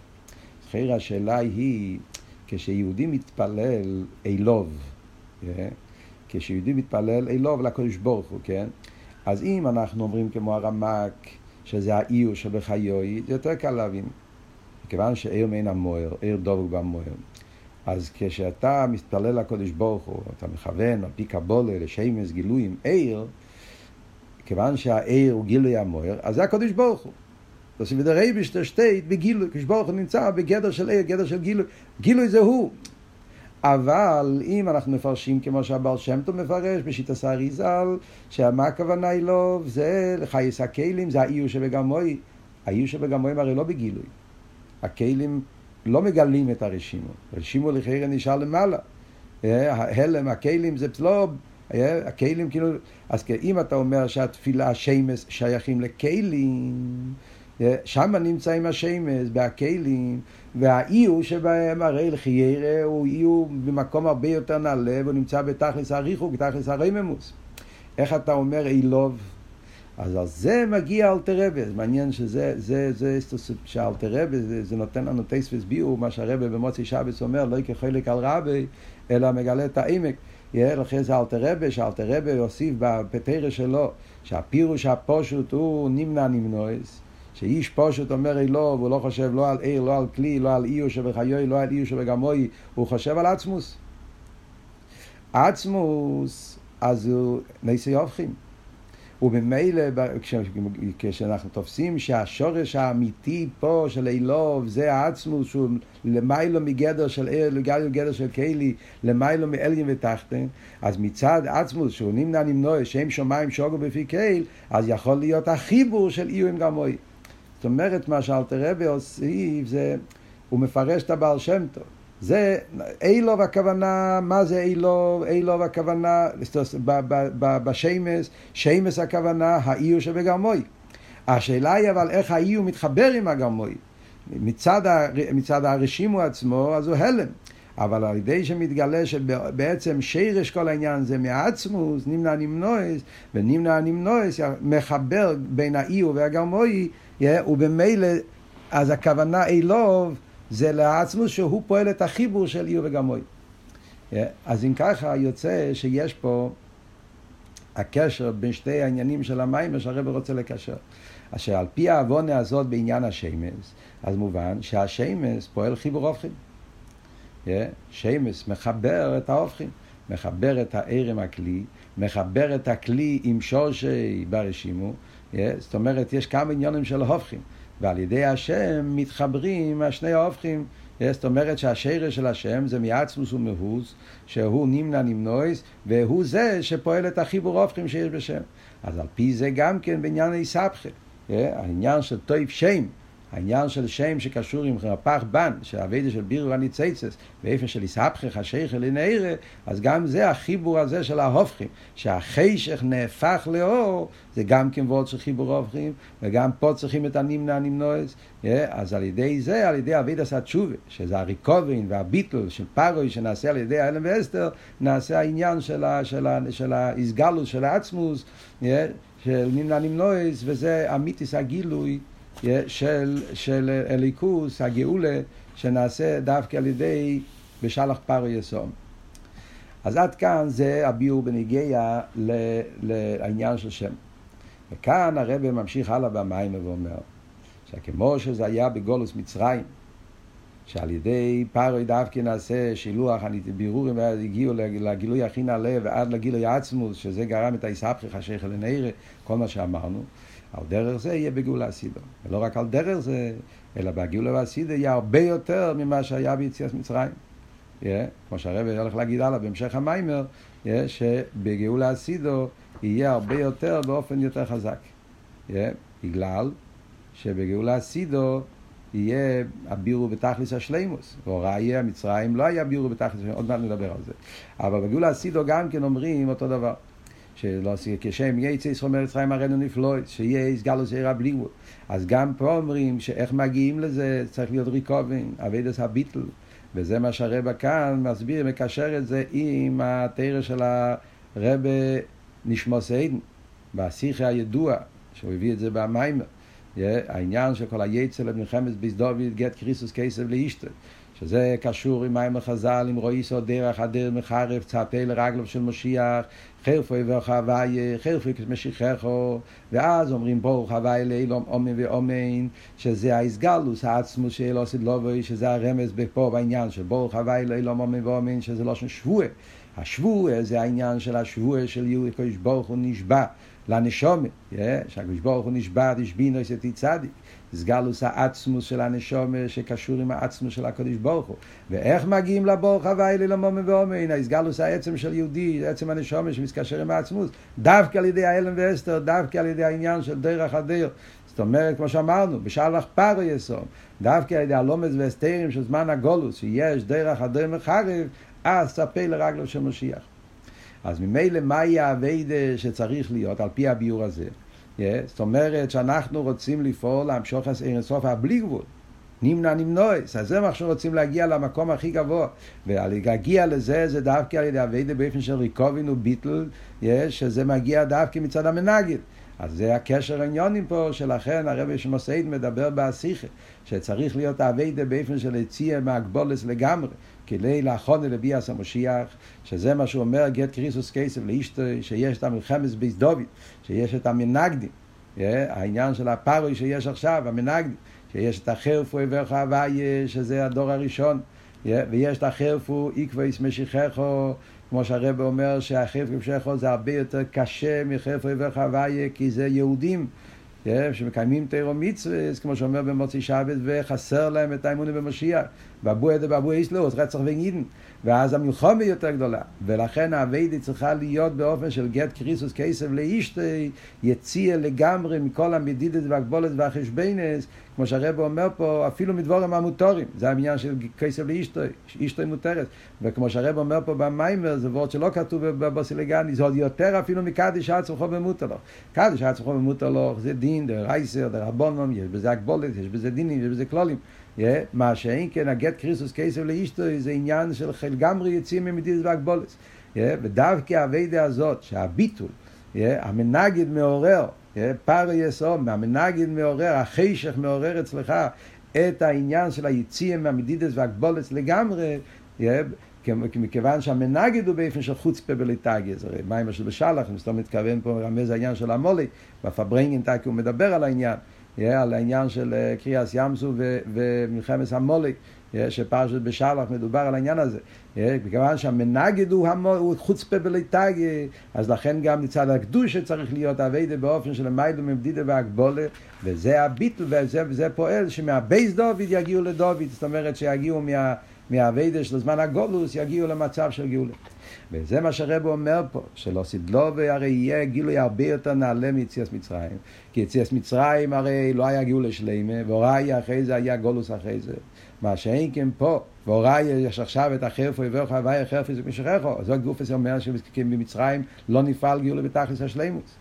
אחרי השאלה היא, כשיהודי מתפלל אילוב, כן? כשיהודי מתפלל אילוב לקדוש ברוך הוא, כן? אז אם אנחנו אומרים כמו הרמק, שזה האיור שבחיוי, זה יותר קל להבין. מכיוון שעיר מן המוער, עיר דבוק במוער. אז כשאתה מתפלל לקדוש ברוך הוא, אתה מכוון על פי קבולה לשמש גילויים עיר, כיוון שהעיר הוא גילוי המוער, אז זה הקדוש ברוך הוא. Der Rebischter steht בגילוי, כשברוך הוא נמצא בגדר של עיר, גדר של גילוי, גילוי זה הוא. אבל אם אנחנו מפרשים כמו שהבעל שם טוב מפרש בשיטת האריזל, שמה הכוונה היא לא, זה לחייס הכלים, זה האיור שבגמוי. האיור שבגמוי הרי לא בגילוי. הכלים לא מגלים את הרשימו. הרשימו לכאורה נשאר למעלה. ההלם, הכלים זה לא... הכלים כאילו... אז אם אתה אומר שהתפילה, השמש, שייכים לכלים, שם נמצאים השמש, בהכלים, והאיור שבהם הרי לחיירה הוא איור במקום הרבה יותר נעלה, והוא נמצא בתכלס הריחוק, בתכלס הרממוס. איך אתה אומר אילוב? אז על זה מגיע אלתרבה, זה מעניין שזה, זה, זה, שאלתרבה, זה, זה נותן לנו טייס וסביעו, מה שהרבה במוצאי שבס אומר, לא כחלק על רבי, אלא מגלה את העמק. לכן זה אלתרבה, שאלתרבה יוסיף בפתרא שלו, שהפירוש הפושוט הוא נמנע נמנועס. שאיש פושט אומר אלוב, הוא לא חושב לא על עיר, לא על כלי, לא על איר שבחיוי, לא על איר שבגמוי, הוא חושב על עצמוס. עצמוס, אז הוא ניסי הופכים. וממילא, כשאנחנו תופסים שהשורש האמיתי פה של אילוב זה העצמוס שהוא למיילו מגדר של עיר, לגדר של כלי, למיילו מאליין ותחתן, אז מצד עצמוס שהוא נמנע נמנוע, שם שמיים שוגו בפי קהיל, אז יכול להיות החיבור של איר עם גמוי. זאת אומרת, מה שאלתר רבי הוסיף זה, הוא מפרש את הבעל שם טוב. זה אילוב הכוונה, מה זה אילוב? אילוב הכוונה, בשמש, שמש הכוונה, האיור שבגרמוי. השאלה היא אבל איך האיור מתחבר עם הגרמוי. מצד, הר, מצד הרשימו עצמו, אז הוא הלם. אבל על ידי שמתגלה שבעצם שרש כל העניין זה מעצמוס, נמנע נמנועס, ונמנע נמנועס מחבר בין האיור והגרמוי, ובמילא, אז הכוונה אילוב זה לעצמוס שהוא פועל את החיבור של איור וגרמוי. אז אם ככה יוצא שיש פה הקשר בין שתי העניינים של המים שהרב רוצה לקשר. אשר על פי העוונה הזאת בעניין השמש, אז מובן שהשמש פועל חיבור הופכים. שמש מחבר את ההופכים, מחבר את הערם הכלי, מחבר את הכלי עם שורשי ברשימו, זאת אומרת יש כמה עניונים של הופכים, ועל ידי השם מתחברים השני ההופכים. זאת אומרת שהשרש של השם זה מעצמוס ומהוס, שהוא נמנע נמנויס, והוא זה שפועל את החיבור הופכים שיש בשם. אז על פי זה גם כן בעניין איסבכה, העניין של טויב שם, העניין של שם שקשור עם רפ"ח בן, שהאביידה של בירו הניציצס, באיפה של איסהפכך השייך לנעירה, אז גם זה החיבור הזה של ההופכים, שהחשך נהפך לאור, זה גם כן ועוד של חיבור הופכים, וגם פה צריכים את הנמנע הנמנועס, אז על ידי זה, על ידי אביידה סתשובה, שזה הריקובין והביטל של פרוי שנעשה על ידי האלם ואסתר, נעשה העניין של, של, של האיסגלוס, של העצמוס, של נמנע נמנועס, וזה אמיתיס הגילוי. של, של אליקוס, הגאולה, שנעשה דווקא על ידי בשלח פרו יסום. אז עד כאן זה הביאור בניגיע לעניין של שם. וכאן הרב ממשיך הלאה במים ואומר, שכמו שזה היה בגולוס מצרים, שעל ידי פרוי דווקא נעשה שילוח, בירורים והגיעו לגילוי הכי נעלה ועד לגילוי עצמוס, שזה גרם את היסבכך השייך לנעירה, כל מה שאמרנו. על דרך זה יהיה בגאולה אסידו. ולא רק על דרך זה, אלא בגאולה אסידו יהיה הרבה יותר ממה שהיה ביציאת מצרים. Yeah, כמו שהרבי הולך להגיד הלאה בהמשך המיימר, yeah, שבגאולה אסידו יהיה הרבה יותר באופן יותר חזק. Yeah, בגלל שבגאולה אסידו יהיה הבירו בתכלס השלימוס. והוראי המצרים לא היה בירו בתכלס השלימוס, עוד מעט נדבר על זה. אבל בגאולה אסידו גם כן אומרים אותו דבר. שלא עשי כשם יצא ישראל מארץ חיים הראינו נפלאות, שיהיה יסגלו זעירה בלי גבול. אז גם פה אומרים שאיך מגיעים לזה צריך להיות ריקובין, אבידס הביטל. וזה מה שהרבא כאן מסביר, מקשר את זה עם התרא של הרבה נשמוס עדן, בשיחה הידוע, שהוא הביא את זה במיימר. העניין של כל היצא למלחמת ביס דוד, גט קריסוס כסף לאשתו. שזה קשור עם מים החז"ל, עם רואי סוד דרך, הדרך מחרף, צעפי לרגלו של משיח, חרפו יברך הוויה, חרפו כמשיחךו, ואז אומרים ברוך הוויה לאילום אומן ואומן, שזה האיסגלוס, העצמוס של עושית לובוי, שזה הרמז פה בעניין של ברוך הוויה לאילום אומן ואומן, שזה לא שבועה. השבועה זה העניין של השבועה של יהודי קדוש ברוך הוא נשבע לנשומת, שהקדוש ברוך הוא נשבע, תשבינו עשיתי צדיק. סגלוס העצמוס של הנשומה שקשור עם העצמוס של הקדוש ברוך הוא. ואיך מגיעים לברוך הוויילי למומן ואומן? הסגלוס העצם של יהודי, עצם הנשומה שמתקשר עם העצמוס, דווקא על ידי האלם ואסתר, דווקא על ידי העניין של דרך הדרך. זאת אומרת, כמו שאמרנו, בשלח פרו יסום, דווקא על ידי הלומץ והסתרים של זמן הגולוס, שיש דרך הדרך מחרב, אז צפה לרגלו של משיח. אז ממילא מהי האביידה שצריך להיות על פי הביור הזה? Yeah, זאת אומרת שאנחנו רוצים לפעול להמשוך את אינסוף הבלי גבול. נמנע נמנועס, אז זה מה שאנחנו רוצים להגיע למקום הכי גבוה. ולהגיע לזה זה דווקא על ידי אביידה באופן של ריקובין וביטל, yeah, שזה מגיע דווקא מצד המנגד. אז זה הקשר העניונים פה, שלכן הרבי שמוסעיד מדבר בהסיכה, שצריך להיות אביידה באופן של יציאה מהגבולס לגמרי. כדי לאחרונה לביאס המשיח, שזה מה שהוא אומר, גט קריסוס כסף לאשתו, שיש את המלחמת ביס דוד, שיש את המנגדים, העניין של הפרוי שיש עכשיו, המנגדים, שיש את החרפו עברך הוויה, שזה הדור הראשון, ויש את החרפו עקבויס משיחךו, כמו שהרב אומר שהחרפו משיחךו זה הרבה יותר קשה מחרפו עברך הוויה, כי זה יהודים. שמקיימים תירו מצווה, כמו שאומר במוצאי שבת, וחסר להם את האמונה במשיח. באבו עדה באבו איסלוס, רצח וגידן. ואז המלחומה יותר גדולה. ולכן האביידי צריכה להיות באופן של גט קריסוס כסף לאישתי, יציע לגמרי מכל המדידת והגבולת והחשבנס, כמו שהרב אומר פה, אפילו מדבורם המוטורים. זה העניין של כסף לאישתי, אישתי מותרת. וכמו שהרב אומר פה במיימר, זה וורד שלא כתוב בבוסילגני, זה עוד יותר אפילו מקדיש עצמכו במוטלוך. קדיש עצמכו במוטלוך זה דין דר רייסר, דר רבונום, יש בזה הגבולת, יש בזה דינים, יש בזה כלולים. מה שאין כן, הגט קריסוס כסף לאשתו, זה עניין של לגמרי יוצאים ממדידת והגבולת. ודווקא הווידה הזאת, שהביטול, המנגד מעורר, פאר יסום, המנגד מעורר, החשך מעורר אצלך את העניין של היציאים מהמדידס והגבולת לגמרי, מכיוון שהמנגד הוא באופן של חוצפה בליטגיה, זה מים של בשלח, אני סתם מתכוון פה רמז העניין של המולי, בפברנגן הוא מדבר על העניין, על העניין של קריאס ימסו ומלחמת המולי, שפרשת בשלח מדובר על העניין הזה. מכיוון שהמנגד הוא, המול, הוא חוצפה בליטגיה, אז לכן גם מצד הקדושה צריך להיות אביידה באופן של מיילו מבדידה והגבולה, וזה הביטל, וזה, וזה פועל שמהבייס דוד יגיעו לדוד, זאת אומרת שיגיעו מה... מהאביידה של זמן הגולוס יגיעו למצב של גאולה. וזה מה שהרב אומר פה, שלא סדלובי הרי יהיה גילוי הרבה יותר נעלה מיציאס מצרים. כי יציאס מצרים הרי לא היה גאולה שלמה, והוראי אחרי זה היה גולוס אחרי זה. מה שאין כן פה, והוראי יש עכשיו את החרפו יברך הוואי החרפו זה משכחו. גוף הזה אומר שבמצרים לא נפעל גאולה בתכלס השלימוס.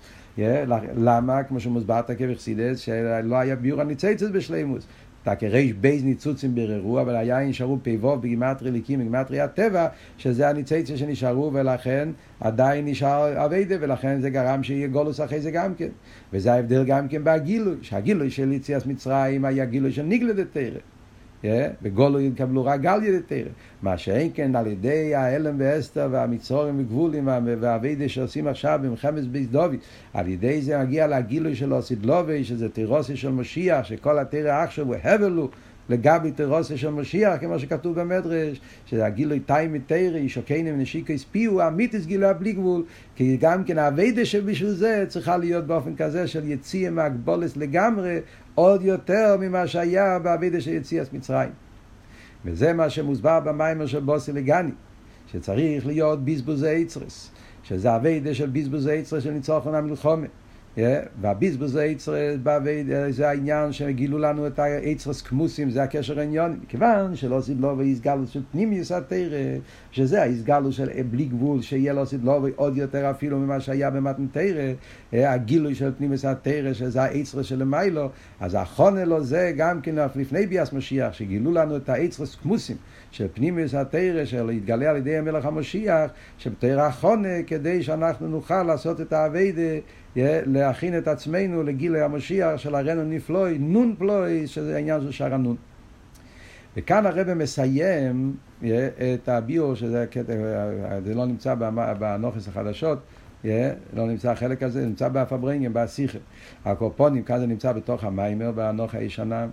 למה? כמו שמוסבר תקף אכסידס, שלא היה ביור הניציצת בשלימוס. תקי ריש בייז ניצוצים בררו, אבל היה נשארו פיבוב בגימטרי ליקים, בגימטרי הטבע, שזה הניציצה שנשארו, ולכן עדיין נשאר אביידה, ולכן זה גרם שיהיה גולוס אחרי זה גם כן. וזה ההבדל גם כן בהגילוי, שהגילוי של יציאת מצרים היה גילוי של ניגלדת תרא. בגולו יקבלו רק גל ידי תרא. מה שאין כן על ידי ההלם ואסתר והמצורים וגבולים והאביידה שעושים עכשיו במלחמת בית דוד, על ידי זה מגיע לגילוי של אוסידלובי, שזה תירוסי של משיח, שכל התרא עכשיו הוא. לגבי תרוסה של משיח, כמו שכתוב במדרש, שהגילוי תאי מתרא, שוקיינים נשיקו הספיעו, אמיתיס גילוי בלי גבול, כי גם כן האביידה שבשביל זה צריכה להיות באופן כזה של יציאה מהגבולס לגמרי, עוד יותר ממה שהיה באביידה של יציאת מצרים. וזה מה שמוסבר במיימר של בוסי לגני, שצריך להיות בזבוזי יצרס, שזה אביידה של בזבוזי יצרס של ניצוחון המלחומה. והביזבוז זה העניין שגילו לנו את היצרס כמוסים, זה הקשר העניון, מכיוון שלא סידלו ויסגלו של פנימיוס התרא, שזה ההסגלו של בלי גבול, שיהיה לא סידלו עוד יותר אפילו ממה שהיה במתן תרא, הגילוי של פנימיוס התרא, שזה היצרס של מיילו, אז החונה לו זה גם כן לפני ביאס משיח, שגילו לנו את היצרס כמוסים. של פנימיוס התרא, של להתגלה על ידי המלך המשיח, שבתרא החונה, כדי שאנחנו נוכל לעשות את האביידה, להכין את עצמנו לגילוי המשיח של הרנו נפלוי, נון פלוי, שזה העניין של שער הנון. וכאן הרב מסיים את הביור, שזה קטע, זה לא נמצא בנוכס החדשות, לא נמצא החלק הזה, נמצא באפברנגים, באסיכה. הקורפונים, כאן זה נמצא בתוך המיימר, בנוח הישנה.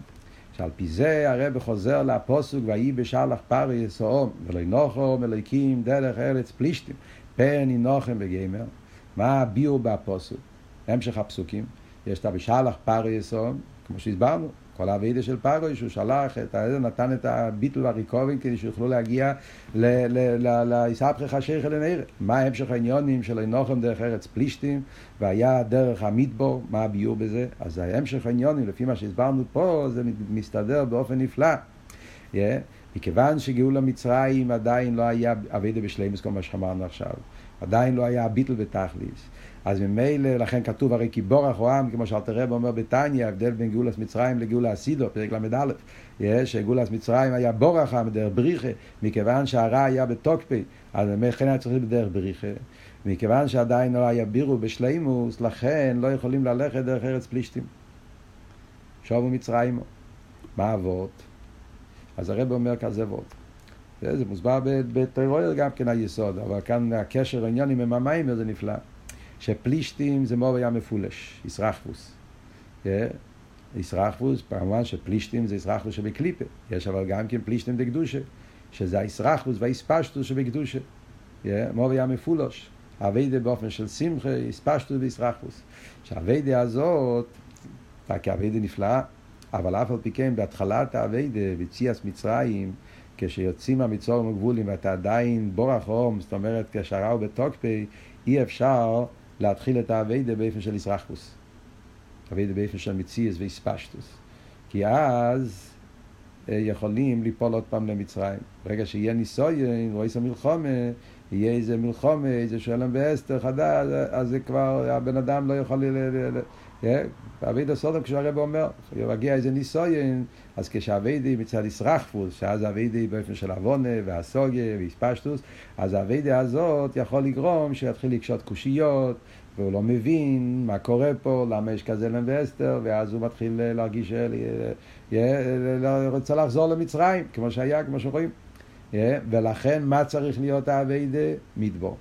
שעל פי זה הרב חוזר לפוסוק ויהי בשלח פרי יסועום ולא נוחו מליקים דרך ארץ פלישתים פן ינוחם בגיימר מה הביאו בפוסוק? המשך הפסוקים. יש את בשלח פרי יסועום כמו שהסברנו כל האבידה של פרוי שהוא שלח את ה... נתן את הביטל והריקובים כדי שיוכלו להגיע ליסבכך שייך לנער מה המשך העניונים של אינוכם דרך ארץ פלישתים והיה דרך המדבור מה הביור בזה? אז המשך העניונים לפי מה שהסברנו פה זה מסתדר באופן נפלא. yeah. מכיוון שגאול המצרים עדיין לא היה אבידה בשלימוס כמו שאמרנו עכשיו עדיין לא היה ביטל בתכליס אז ממילא, לכן כתוב הרי כי בורח הוא עם, כמו שאלתר רב אומר בתניא, ההבדל בין גאולת מצרים לגאולה אסידו, פרק ל"א, שגאולת מצרים היה בורח עם בדרך בריחה, מכיוון שהרע היה בתוקפי, אז לכן היה צריך בדרך בריחה. מכיוון שעדיין לא היה בירו בשלימוס, לכן לא יכולים ללכת דרך ארץ פלישתים. שובו מצרים, מה אבות? אז הרב אומר כזה אבות. זה מוסבר בטרור גם כן היסוד, אבל כאן הקשר העניונים עם המים זה נפלא. שפלישתים זה מוב היה מפולש, ישרחבוס. ישרחבוס, כמובן שפלישתים זה ישרחבוס שבקליפה. יש אבל גם כן פלישתים דקדושה, שזה הישרחבוס והיספשטוס שבקדושה. מוב היה מפולש. אביידה באופן של שמחה, יספשטוס וישרחבוס. שהאביידה הזאת, כאביידה נפלאה, אבל אף על פי כן בהתחלת האביידה, בציאס מצרים, כשיוצאים מהמצורים הגבולים ואתה עדיין בורח הום, זאת אומרת כשהרעו בתוקפי, אי אפשר להתחיל את האביידה באופן של ישרחבוס. אביידה באופן של מציאס ואיספשטוס. כי אז אה, יכולים ליפול עוד פעם למצרים. ברגע שיהיה ניסויין, או איזה מלחומה, יהיה איזה מלחומה, איזה שלום ואסתר חדש, אז זה כבר, הבן אדם לא יכול אבידה סודום כשהרב אומר, מגיע איזה ניסויין, אז כשאבידי מצד ישרחפוס, שאז אבידי באופן של עוונה והסוגיה והספשטוס, אז האבידה הזאת יכול לגרום שיתחיל לקשות קושיות, והוא לא מבין מה קורה פה, למה יש כזה להם ואסתר, ואז הוא מתחיל להרגיש, רוצה לחזור למצרים, כמו שהיה, כמו שרואים. ולכן מה צריך להיות האביידה? מדבור.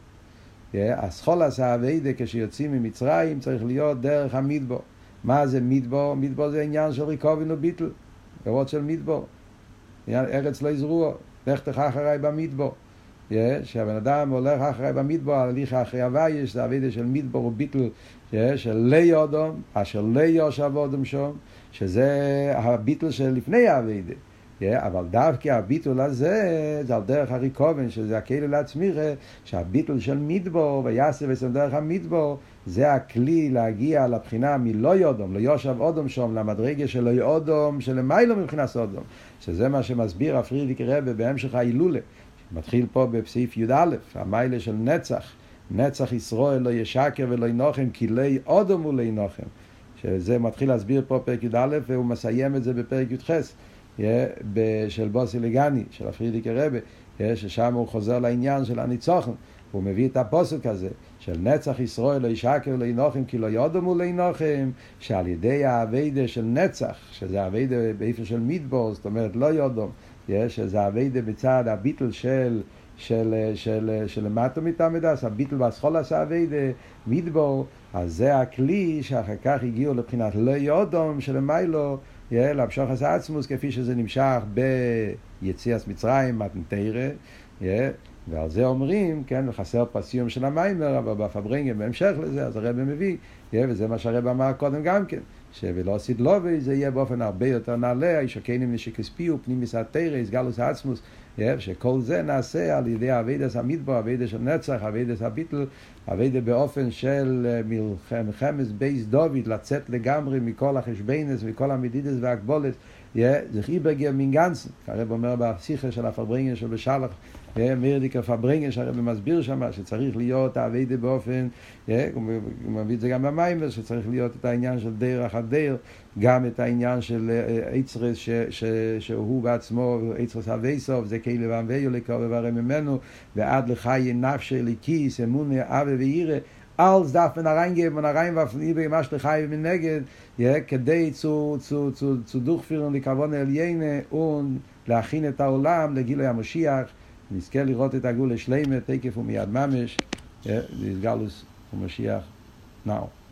הסחול עשה האביידה כשיוצאים ממצרים צריך להיות דרך המדבור. מה זה מדבור? מדבור זה עניין של ריקובין וביטל, פירות של מדבור. ארץ לא יזרועו, לך תך אחריי במדבור. שהבן אדם הולך אחריי במדבור, הליך אחרי הוויה, זה אביידה של מדבור וביטל, של לי אודום, אשר לי יושב אודום שום, שזה הביטל של לפני האביידה. אבל דווקא הביטול הזה זה על דרך הריקובן, שזה הכאילו לעצמירה, שהביטול של מדבור ויעשה בעצם דרך המדבור, זה הכלי להגיע לבחינה מלא יודום, לא יושב אודום שום, למדרגה של לא יודום, שלמיילו מבחינת אודום, שזה מה שמסביר הפרידיק רבה בהמשך ההילולה, שמתחיל פה בסעיף י"א, המיילה של נצח, נצח ישראל לא ישקר ולא ינוחם, כי לי אודום הוא לא ינוחם, שזה מתחיל להסביר פה פרק י"א והוא מסיים את זה בפרק י"ח. של בוסי לגני, של הפרידיקי רבה, ששם הוא חוזר לעניין של הניצוחן, הוא מביא את הפוסק הזה, של נצח ישראל לא ישקר לא ינוחם כי לא יודמו לא שעל ידי האביידה של נצח, שזה האביידה באיפה של מידבור, זאת אומרת לא יודום, שזה האביידה בצד הביטל של של, של, של למטה מתעמדס, הביטל והסחול עשה אביידה, מידבור, אז זה הכלי שאחר כך הגיעו לבחינת לא יודום שלמיילו להמשוך את העצמוס כפי שזה נמשך ביציאת מצרים, מתנתרא, ועל זה אומרים, כן, חסר פה סיום של המיימר, אבל בפברנגן בהמשך לזה, אז הרב מביא, וזה מה שהרב אמר קודם גם כן, שבלא עשית לובי זה יהיה באופן הרבה יותר נעלה, איש הקיינים נשקספיו, פנים מסתרא, יסגלוס עצמוס, שכל זה נעשה על ידי אבידס המדבר, אבידס של נצח, אבידס הביטל, אבידס באופן של מלחמת בייס דוד, לצאת לגמרי מכל החשבנס, מכל המדידס והגבולת, זה חיברגר מינגנסן, הרב אומר בשיחה של הפברינגר של בשלח, מירדיקר פברינגר שהרב מסביר שם שצריך להיות האביידה באופן, הוא מביא את זה גם במיימר, שצריך להיות את העניין של דרך הדרך, גם את העניין של עצרס שהוא בעצמו, עצרס אבייסוף, זה כאילו ואנביו לקרוב וברא ממנו, ועד לחיי נפשי לכיס, אמוני אבי ואירא, als darf man reingeben und reinwerfen, über was der Chai mנגד, ja, כדי zu, zu, zu, zu durchführen die Kavone Eliene und להכין את העולם לגילוי המשיח, נזכה לראות את הגאולה שלמה, תקף ומיד ממש, נסגלוס ומשיח now.